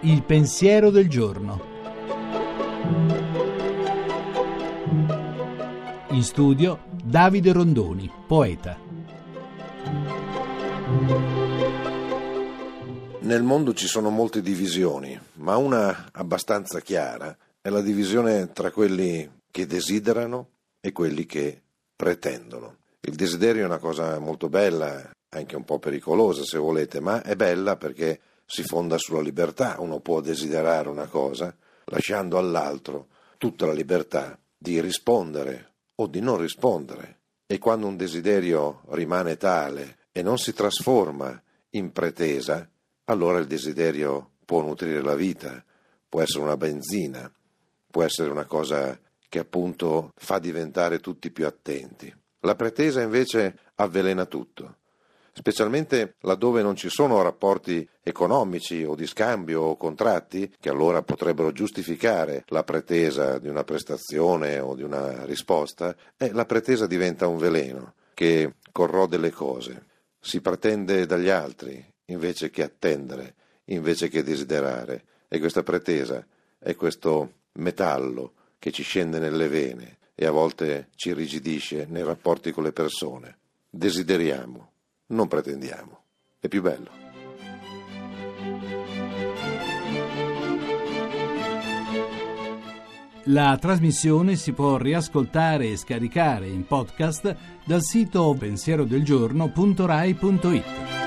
Il pensiero del giorno. In studio Davide Rondoni, poeta. Nel mondo ci sono molte divisioni, ma una abbastanza chiara è la divisione tra quelli che desiderano e quelli che pretendono. Il desiderio è una cosa molto bella, anche un po' pericolosa se volete, ma è bella perché si fonda sulla libertà. Uno può desiderare una cosa lasciando all'altro tutta la libertà di rispondere o di non rispondere. E quando un desiderio rimane tale e non si trasforma in pretesa, allora il desiderio può nutrire la vita, può essere una benzina, può essere una cosa che appunto fa diventare tutti più attenti. La pretesa invece avvelena tutto, specialmente laddove non ci sono rapporti economici o di scambio o contratti che allora potrebbero giustificare la pretesa di una prestazione o di una risposta, e la pretesa diventa un veleno che corrode le cose. Si pretende dagli altri invece che attendere, invece che desiderare. E questa pretesa è questo metallo che ci scende nelle vene e a volte ci irrigidisce nei rapporti con le persone. Desideriamo, non pretendiamo. È più bello. La trasmissione si può riascoltare e scaricare in podcast dal sito pensierodelgiorno.rai.it.